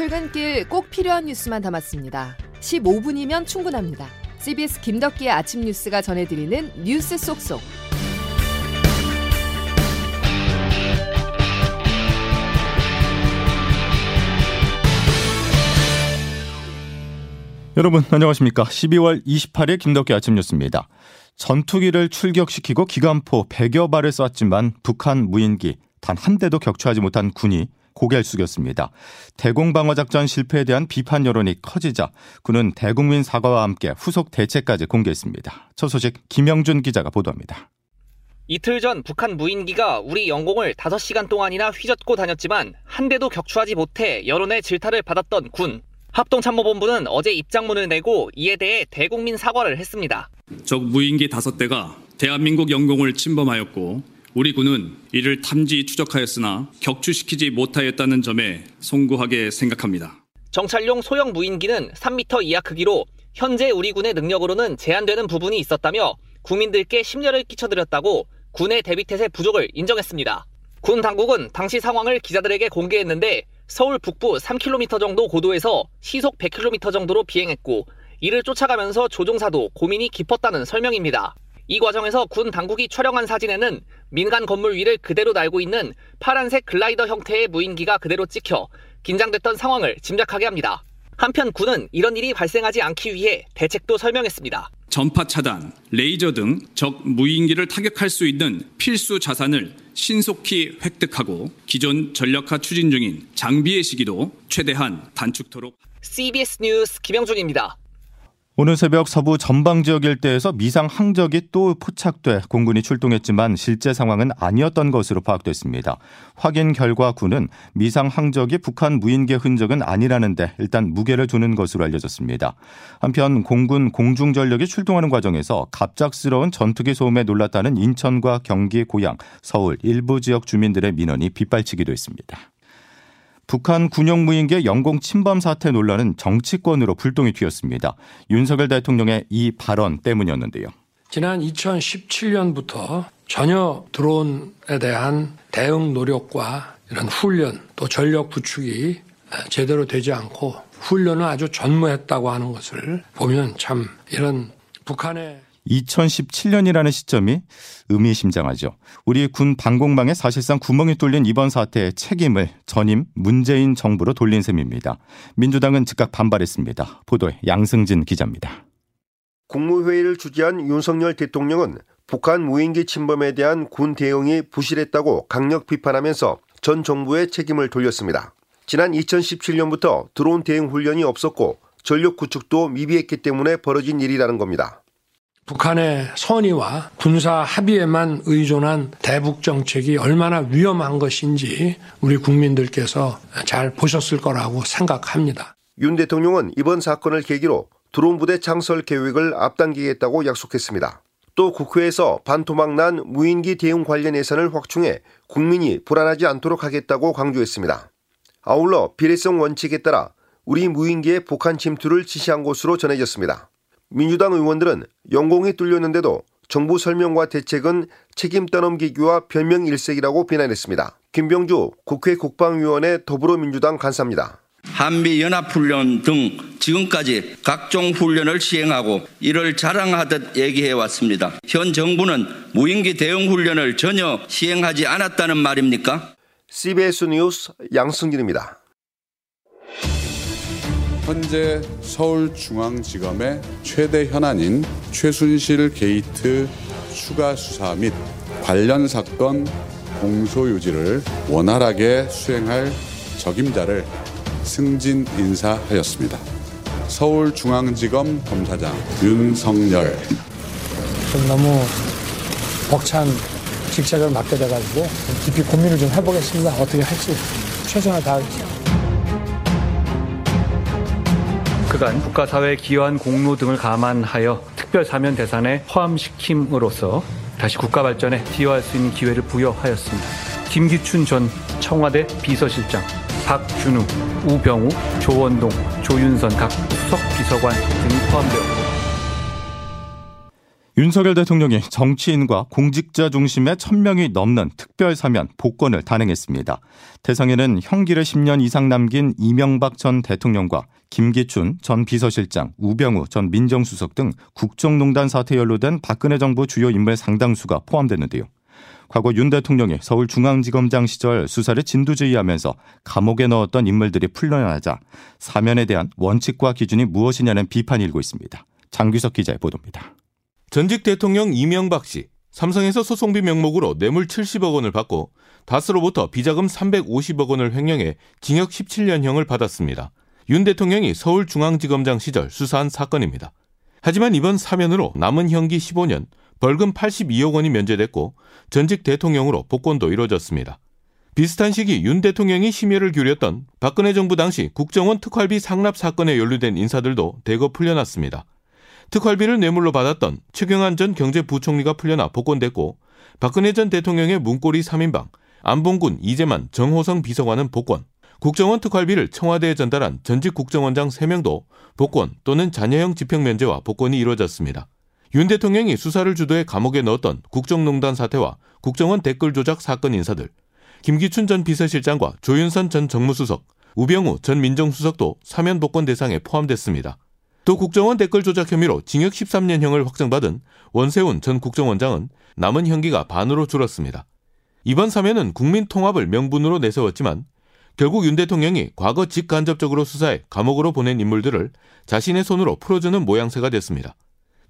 출근길 꼭 필요한 뉴스만 담았습니다. 15분이면 충분합니다. CBS 김덕기의 아침 뉴스가 전해드리는 뉴스 속속. 여러분 안녕하십니까? 12월 28일 김덕기 아침 뉴스입니다. 전투기를 출격시키고 기관포 100여 발을 쐈지만 북한 무인기 단 한 대도 격추하지 못한 군이 고개를 숙였습니다. 대공방어작전 실패에 대한 비판 여론이 커지자 군은 대국민 사과와 함께 후속 대책까지 공개했습니다. 첫 소식 김영준 기자가 보도합니다. 이틀 전 북한 무인기가 우리 영공을 5시간 동안이나 휘젓고 다녔지만 한 대도 격추하지 못해 여론의 질타를 받았던 군. 합동참모본부는 어제 입장문을 내고 이에 대해 대국민 사과를 했습니다. 적 무인기 5대가 대한민국 영공을 침범하였고 우리 군은 이를 탐지 추적하였으나 격추시키지 못하였다는 점에 송구하게 생각합니다. 정찰용 소형 무인기는 3m 이하 크기로 현재 우리 군의 능력으로는 제한되는 부분이 있었다며 국민들께 심려를 끼쳐드렸다고 군의 대비태세 부족을 인정했습니다. 군 당국은 당시 상황을 기자들에게 공개했는데 서울 북부 3km 정도 고도에서 시속 100km 정도로 비행했고 이를 쫓아가면서 조종사도 고민이 깊었다는 설명입니다. 이 과정에서 군 당국이 촬영한 사진에는 민간 건물 위를 그대로 날고 있는 파란색 글라이더 형태의 무인기가 그대로 찍혀 긴장됐던 상황을 짐작하게 합니다. 한편 군은 이런 일이 발생하지 않기 위해 대책도 설명했습니다. 전파 차단, 레이저 등 적 무인기를 타격할 수 있는 필수 자산을 신속히 획득하고 기존 전력화 추진 중인 장비의 시기도 최대한 단축토록 CBS 뉴스 김영준입니다. 오늘 새벽 서부 전방 지역 일대에서 미상 항적이 또 포착돼 공군이 출동했지만 실제 상황은 아니었던 것으로 파악됐습니다. 확인 결과 군은 미상 항적이 북한 무인기 흔적은 아니라는데 일단 무게를 두는 것으로 알려졌습니다. 한편 공군 공중전력이 출동하는 과정에서 갑작스러운 전투기 소음에 놀랐다는 인천과 경기 고양, 서울 일부 지역 주민들의 민원이 빗발치기도 했습니다. 북한 군용 무인기의 영공 침범 사태 논란은 정치권으로 불똥이 튀었습니다. 윤석열 대통령의 이 발언 때문이었는데요. 지난 2017년부터 전혀 드론에 대한 대응 노력과 이런 훈련 또 전력 구축이 제대로 되지 않고 훈련을 아주 전무했다고 하는 것을 보면 참 이런 북한의 2017년이라는 시점이 의미심장하죠. 우리 군 방공망에 사실상 구멍이 뚫린 이번 사태의 책임을 전임 문재인 정부로 돌린 셈입니다. 민주당은 즉각 반발했습니다. 보도에 양승진 기자입니다. 국무회의를 주재한 윤석열 대통령은 북한 무인기 침범에 대한 군 대응이 부실했다고 강력 비판하면서 전 정부의 책임을 돌렸습니다. 지난 2017년부터 드론 대응 훈련이 없었고 전력 구축도 미비했기 때문에 벌어진 일이라는 겁니다. 북한의 선의와 군사 합의에만 의존한 대북 정책이 얼마나 위험한 것인지 우리 국민들께서 잘 보셨을 거라고 생각합니다. 윤 대통령은 이번 사건을 계기로 드론 부대 창설 계획을 앞당기겠다고 약속했습니다. 또 국회에서 반토막난 무인기 대응 관련 예산을 확충해 국민이 불안하지 않도록 하겠다고 강조했습니다. 아울러 비례성 원칙에 따라 우리 무인기의 북한 침투를 지시한 것으로 전해졌습니다. 민주당 의원들은 영공이 뚫렸는데도 정부 설명과 대책은 책임 떠넘기기와 변명 일색이라고 비난했습니다. 김병주 국회 국방위원회 더불어민주당 간사입니다. 한미 연합훈련 등 지금까지 각종 훈련을 시행하고 이를 자랑하듯 얘기해 왔습니다. 현 정부는 무인기 대응 훈련을 전혀 시행하지 않았다는 말입니까? CBS 뉴스 양승진입니다. 현재 서울중앙지검의 최대 현안인 최순실 게이트 추가 수사 및 관련 사건 공소 유지를 원활하게 수행할 적임자를 승진 인사하였습니다. 서울중앙지검 검사장 윤성열 좀 너무 벅찬 직책을 맡게 돼가지고 깊이 고민을 좀 해보겠습니다. 어떻게 할지 최선을 다하겠습 그간 국가사회에 기여한 공로 등을 감안하여 특별 사면 대상에 포함시킴으로써 다시 국가 발전에 기여할 수 있는 기회를 부여하였습니다. 김기춘 전 청와대 비서실장, 박준우, 우병우, 조원동, 조윤선 각 수석 비서관 등이 포함되었고 윤석열 대통령이 정치인과 공직자 중심의 1000명이 넘는 특별 사면 복권을 단행했습니다. 대상에는 형기를 10년 이상 남긴 이명박 전 대통령과 김기춘 전 비서실장, 우병우 전 민정수석 등 국정농단 사태 연루된 박근혜 정부 주요 인물 상당수가 포함됐는데요. 과거 윤 대통령이 서울중앙지검장 시절 수사를 진두지휘하면서 감옥에 넣었던 인물들이 풀려나자 사면에 대한 원칙과 기준이 무엇이냐는 비판이 일고 있습니다. 장규석 기자의 보도입니다. 전직 대통령 이명박 씨, 삼성에서 소송비 명목으로 뇌물 70억 원을 받고 다스로부터 비자금 350억 원을 횡령해 징역 17년형을 받았습니다. 윤 대통령이 서울중앙지검장 시절 수사한 사건입니다. 하지만 이번 사면으로 남은 형기 15년, 벌금 82억 원이 면제됐고 전직 대통령으로 복권도 이뤄졌습니다. 비슷한 시기 윤 대통령이 심혈을 기울였던 박근혜 정부 당시 국정원 특활비 상납 사건에 연루된 인사들도 대거 풀려났습니다. 특활비를 뇌물로 받았던 최경환 전 경제부총리가 풀려나 복권됐고 박근혜 전 대통령의 문고리 3인방, 안봉군, 이재만, 정호성 비서관은 복권, 국정원 특활비를 청와대에 전달한 전직 국정원장 3명도 복권 또는 자녀형 집행 면제와 복권이 이루어졌습니다. 윤 대통령이 수사를 주도해 감옥에 넣었던 국정농단 사태와 국정원 댓글 조작 사건 인사들, 김기춘 전 비서실장과 조윤선 전 정무수석, 우병우 전 민정수석도 사면 복권 대상에 포함됐습니다. 또 국정원 댓글 조작 혐의로 징역 13년형을 확정받은 원세훈 전 국정원장은 남은 형기가 반으로 줄었습니다. 이번 사면은 국민 통합을 명분으로 내세웠지만 결국 윤 대통령이 과거 직간접적으로 수사해 감옥으로 보낸 인물들을 자신의 손으로 풀어주는 모양새가 됐습니다.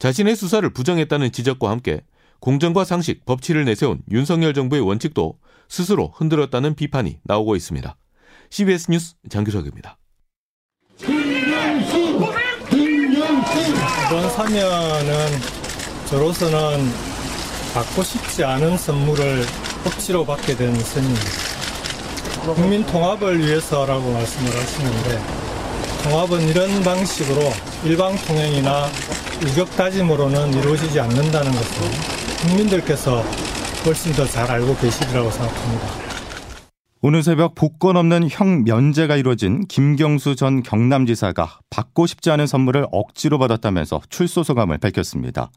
자신의 수사를 부정했다는 지적과 함께 공정과 상식, 법치를 내세운 윤석열 정부의 원칙도 스스로 흔들었다는 비판이 나오고 있습니다. CBS 뉴스 장규석입니다. 이번 사면은 저로서는 받고 싶지 않은 선물을 억지로 받게 된 선입니다. 국민 통합을 위해서라고 말씀을 하시는데 통합은 이런 방식으로 일방 통행이나 유격 다짐으로는 이루어지지 않는다는 것을 국민들께서 훨씬 더 잘 알고 계시리라고 생각합니다. 오늘 새벽 복권 없는 형 면제가 이루어진 김경수 전 경남지사가 받고 싶지 않은 선물을 억지로 받았다면서 출소 소감을 밝혔습니다.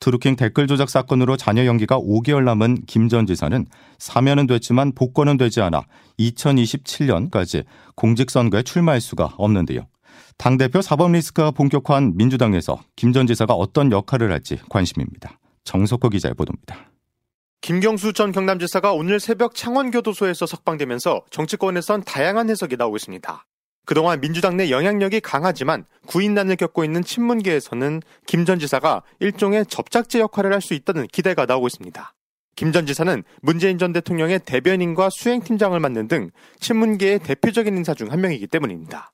드루킹 댓글 조작 사건으로 잔여 형기가 5개월 남은 김 전 지사는 사면은 됐지만 복권은 되지 않아 2027년까지 공직선거에 출마할 수가 없는데요. 당대표 사법 리스크가 본격화한 민주당에서 김 전 지사가 어떤 역할을 할지 관심입니다. 정석호 기자의 보도입니다. 김경수 전 경남지사가 오늘 새벽 창원교도소에서 석방되면서 정치권에선 다양한 해석이 나오고 있습니다. 그동안 민주당 내 영향력이 강하지만 구인난을 겪고 있는 친문계에서는 김 전 지사가 일종의 접착제 역할을 할 수 있다는 기대가 나오고 있습니다. 김 전 지사는 문재인 전 대통령의 대변인과 수행팀장을 맡는 등 친문계의 대표적인 인사 중 한 명이기 때문입니다.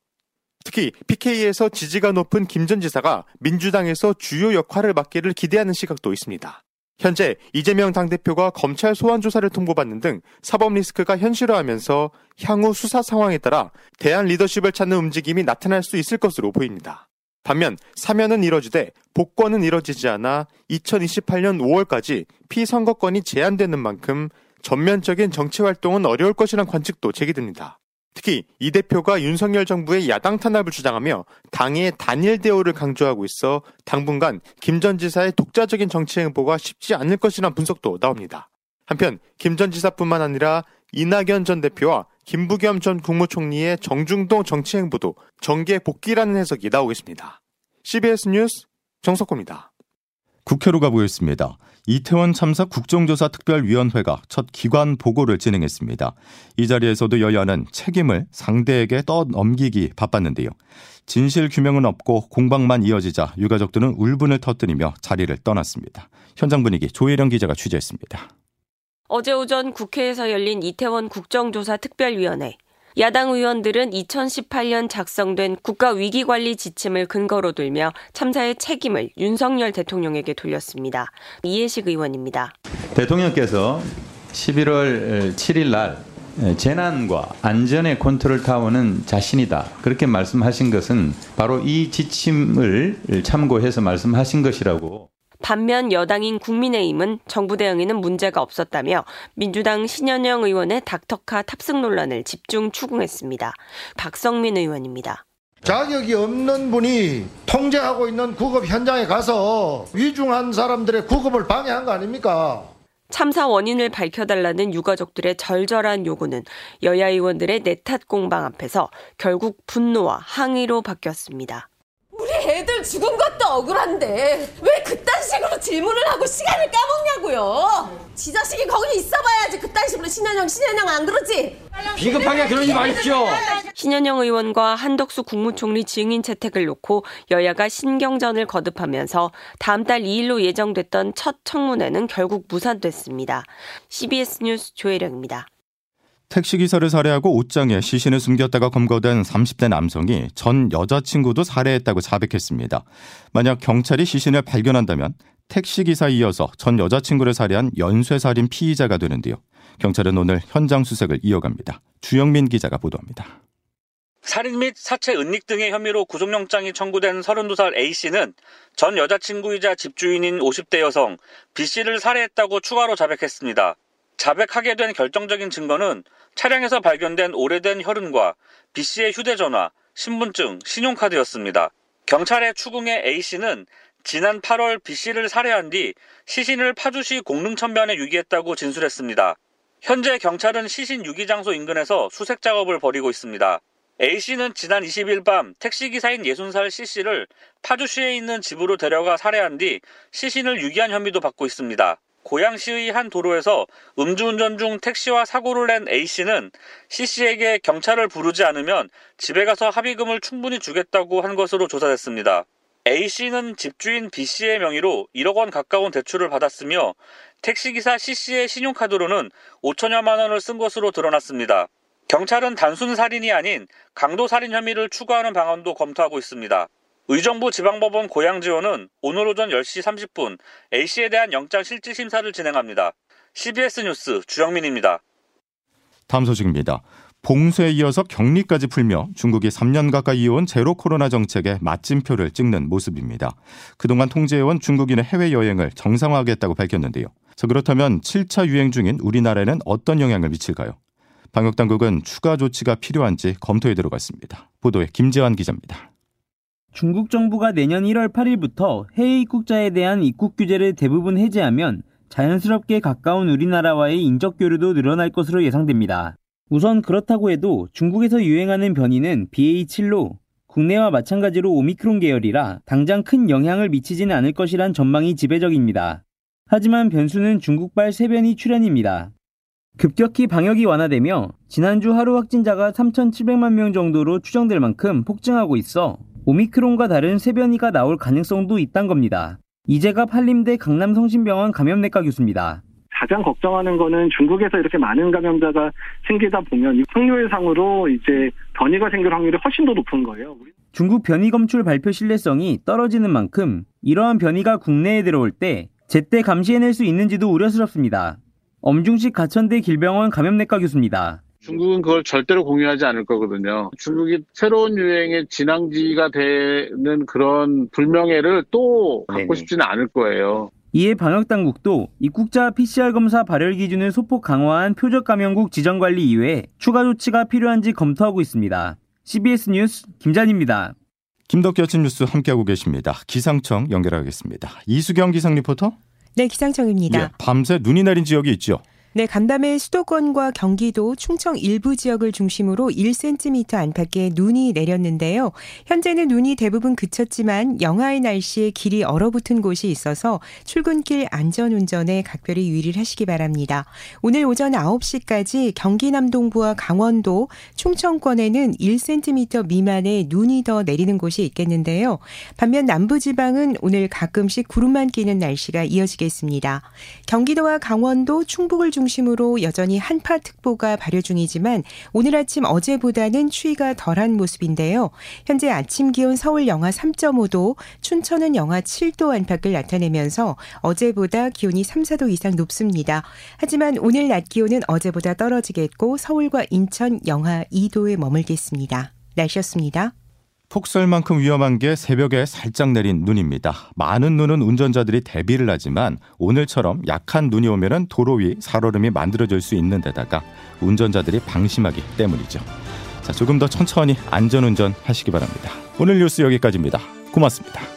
특히 PK에서 지지가 높은 김 전 지사가 민주당에서 주요 역할을 맡기를 기대하는 시각도 있습니다. 현재 이재명 당대표가 검찰 소환 조사를 통보받는 등 사법 리스크가 현실화하면서 향후 수사 상황에 따라 대안 리더십을 찾는 움직임이 나타날 수 있을 것으로 보입니다. 반면 사면은 이뤄지되 복권은 이뤄지지 않아 2028년 5월까지 피선거권이 제한되는 만큼 전면적인 정치 활동은 어려울 것이란 관측도 제기됩니다. 특히 이 대표가 윤석열 정부의 야당 탄압을 주장하며 당의 단일 대우를 강조하고 있어 당분간 김 전 지사의 독자적인 정치 행보가 쉽지 않을 것이란 분석도 나옵니다. 한편 김 전 지사뿐만 아니라 이낙연 전 대표와 김부겸 전 국무총리의 정중동 정치 행보도 정계 복귀라는 해석이 나오겠습니다. CBS 뉴스 정석호입니다. 국회로 가보겠습니다. 이태원 참사 국정조사 특별위원회가 첫 기관 보고를 진행했습니다. 이 자리에서도 여야는 책임을 상대에게 떠넘기기 바빴는데요. 진실 규명은 없고 공방만 이어지자 유가족들은 울분을 터뜨리며 자리를 떠났습니다. 현장 분위기 조혜령 기자가 취재했습니다. 어제 오전 국회에서 열린 이태원 국정조사 특별위원회. 야당 의원들은 2018년 작성된 국가위기관리 지침을 근거로 들며 참사의 책임을 윤석열 대통령에게 돌렸습니다. 이해식 의원입니다. 대통령께서 11월 7일 날 재난과 안전의 컨트롤 타워는 자신이다. 그렇게 말씀하신 것은 바로 이 지침을 참고해서 말씀하신 것이라고 반면 여당인 국민의힘은 정부 대응에는 문제가 없었다며 민주당 신현영 의원의 닥터카 탑승 논란을 집중 추궁했습니다. 박성민 의원입니다. 자격이 없는 분이 통제하고 있는 구급 현장에 가서 위중한 사람들의 구급을 방해한 거 아닙니까? 참사 원인을 밝혀달라는 유가족들의 절절한 요구는 여야 의원들의 내탓 공방 앞에서 결국 분노와 항의로 바뀌었습니다. 애들 죽은 것도 억울한데 왜 그딴 식으로 질문을 하고 시간을 까먹냐고요. 지 자식이 거기 있어봐야지 그딴 식으로 신현영 신현영 안 그러지? 비겁하게 그러지 마십시오. 신현영 의원과 한덕수 국무총리 증인 채택을 놓고 여야가 신경전을 거듭하면서 다음 달 2일로 예정됐던 첫 청문회는 결국 무산됐습니다. CBS 뉴스 조혜령입니다. 택시기사를 살해하고 옷장에 시신을 숨겼다가 검거된 30대 남성이 전 여자친구도 살해했다고 자백했습니다. 만약 경찰이 시신을 발견한다면 택시기사에 이어서 전 여자친구를 살해한 연쇄살인 피의자가 되는데요. 경찰은 오늘 현장 수색을 이어갑니다. 주영민 기자가 보도합니다. 살인 및 사체 은닉 등의 혐의로 구속영장이 청구된 32살 A씨는 전 여자친구이자 집주인인 50대 여성 B씨를 살해했다고 추가로 자백했습니다. 자백하게 된 결정적인 증거는 차량에서 발견된 오래된 혈흔과 B씨의 휴대전화, 신분증, 신용카드였습니다. 경찰의 추궁에 A씨는 지난 8월 B씨를 살해한 뒤 시신을 파주시 공릉천변에 유기했다고 진술했습니다. 현재 경찰은 시신 유기 장소 인근에서 수색 작업을 벌이고 있습니다. A씨는 지난 20일 밤 택시기사인 60살 C씨를 파주시에 있는 집으로 데려가 살해한 뒤 시신을 유기한 혐의도 받고 있습니다. 고양시의 한 도로에서 음주운전 중 택시와 사고를 낸 A씨는 C씨에게 경찰을 부르지 않으면 집에 가서 합의금을 충분히 주겠다고 한 것으로 조사됐습니다. A씨는 집주인 B씨의 명의로 1억 원 가까운 대출을 받았으며 택시기사 C씨의 신용카드로는 5천여만 원을 쓴 것으로 드러났습니다. 경찰은 단순 살인이 아닌 강도 살인 혐의를 추구하는 방안도 검토하고 있습니다. 의정부 지방법원 고양지원은 오늘 오전 10시 30분 A씨에 대한 영장 실질 심사를 진행합니다. CBS 뉴스 주영민입니다. 다음 소식입니다. 봉쇄에 이어서 격리까지 풀며 중국이 3년 가까이 이어온 제로 코로나 정책에 마침표를 찍는 모습입니다. 그동안 통제해온 중국인의 해외여행을 정상화하겠다고 밝혔는데요. 자, 그렇다면 7차 유행 중인 우리나라에는 어떤 영향을 미칠까요? 방역당국은 추가 조치가 필요한지 검토에 들어갔습니다. 보도에 김재환 기자입니다. 중국 정부가 내년 1월 8일부터 해외 입국자에 대한 입국 규제를 대부분 해제하면 자연스럽게 가까운 우리나라와의 인적 교류도 늘어날 것으로 예상됩니다. 우선 그렇다고 해도 중국에서 유행하는 변이는 BA7로 국내와 마찬가지로 오미크론 계열이라 당장 큰 영향을 미치지는 않을 것이란 전망이 지배적입니다. 하지만 변수는 중국발 세변이 출현입니다. 급격히 방역이 완화되며 지난주 하루 확진자가 3,700만 명 정도로 추정될 만큼 폭증하고 있어 오미크론과 다른 세변이가 나올 가능성도 있단 겁니다. 이재갑 한림대 강남성심병원 감염내과 교수입니다. 가장 걱정하는 거는 중국에서 이렇게 많은 감염자가 생기다 보면 확률상으로 이제 변이가 생길 확률이 훨씬 더 높은 거예요. 중국 변이 검출 발표 신뢰성이 떨어지는 만큼 이러한 변이가 국내에 들어올 때 제때 감시해낼 수 있는지도 우려스럽습니다. 엄중식 가천대 길병원 감염내과 교수입니다. 중국은 그걸 절대로 공유하지 않을 거거든요. 중국이 새로운 유행의 진앙지가 되는 그런 불명예를 또 갖고 네네. 싶지는 않을 거예요. 이에 방역당국도 입국자 PCR 검사 발열 기준을 소폭 강화한 표적 감염국 지정 관리 이외에 추가 조치가 필요한지 검토하고 있습니다. CBS 뉴스 김잔입니다. 김덕기 아침 뉴스 함께하고 계십니다. 기상청 연결하겠습니다. 이수경 기상 리포터. 네, 기상청입니다. 예, 밤새 눈이 내린 지역이 있죠. 네, 간밤에 수도권과 경기도, 충청 일부 지역을 중심으로 1cm 안팎의 눈이 내렸는데요. 현재는 눈이 대부분 그쳤지만 영하의 날씨에 길이 얼어붙은 곳이 있어서 출근길 안전운전에 각별히 유의를 하시기 바랍니다. 오늘 오전 9시까지 경기 남동부와 강원도, 충청권에는 1cm 미만의 눈이 더 내리는 곳이 있겠는데요. 반면 남부지방은 오늘 가끔씩 구름만 끼는 날씨가 이어지겠습니다. 경기도와 강원도, 충북을 중 중심으로 여전히 한파특보가 발효 중이지만 오늘 아침 어제보다는 추위가 덜한 모습인데요. 현재 아침 기온 서울 영하 3.5도, 춘천은 영하 7도 안팎을 나타내면서 어제보다 기온이 3, 4도 이상 높습니다. 하지만 오늘 낮 기온은 어제보다 떨어지겠고 서울과 인천 영하 2도에 머물겠습니다. 날씨였습니다. 폭설만큼 위험한 게 새벽에 살짝 내린 눈입니다. 많은 눈은 운전자들이 대비를 하지만 오늘처럼 약한 눈이 오면 도로 위 살얼음이 만들어질 수 있는 데다가 운전자들이 방심하기 때문이죠. 자, 조금 더 천천히 안전운전 하시기 바랍니다. 오늘 뉴스 여기까지입니다. 고맙습니다.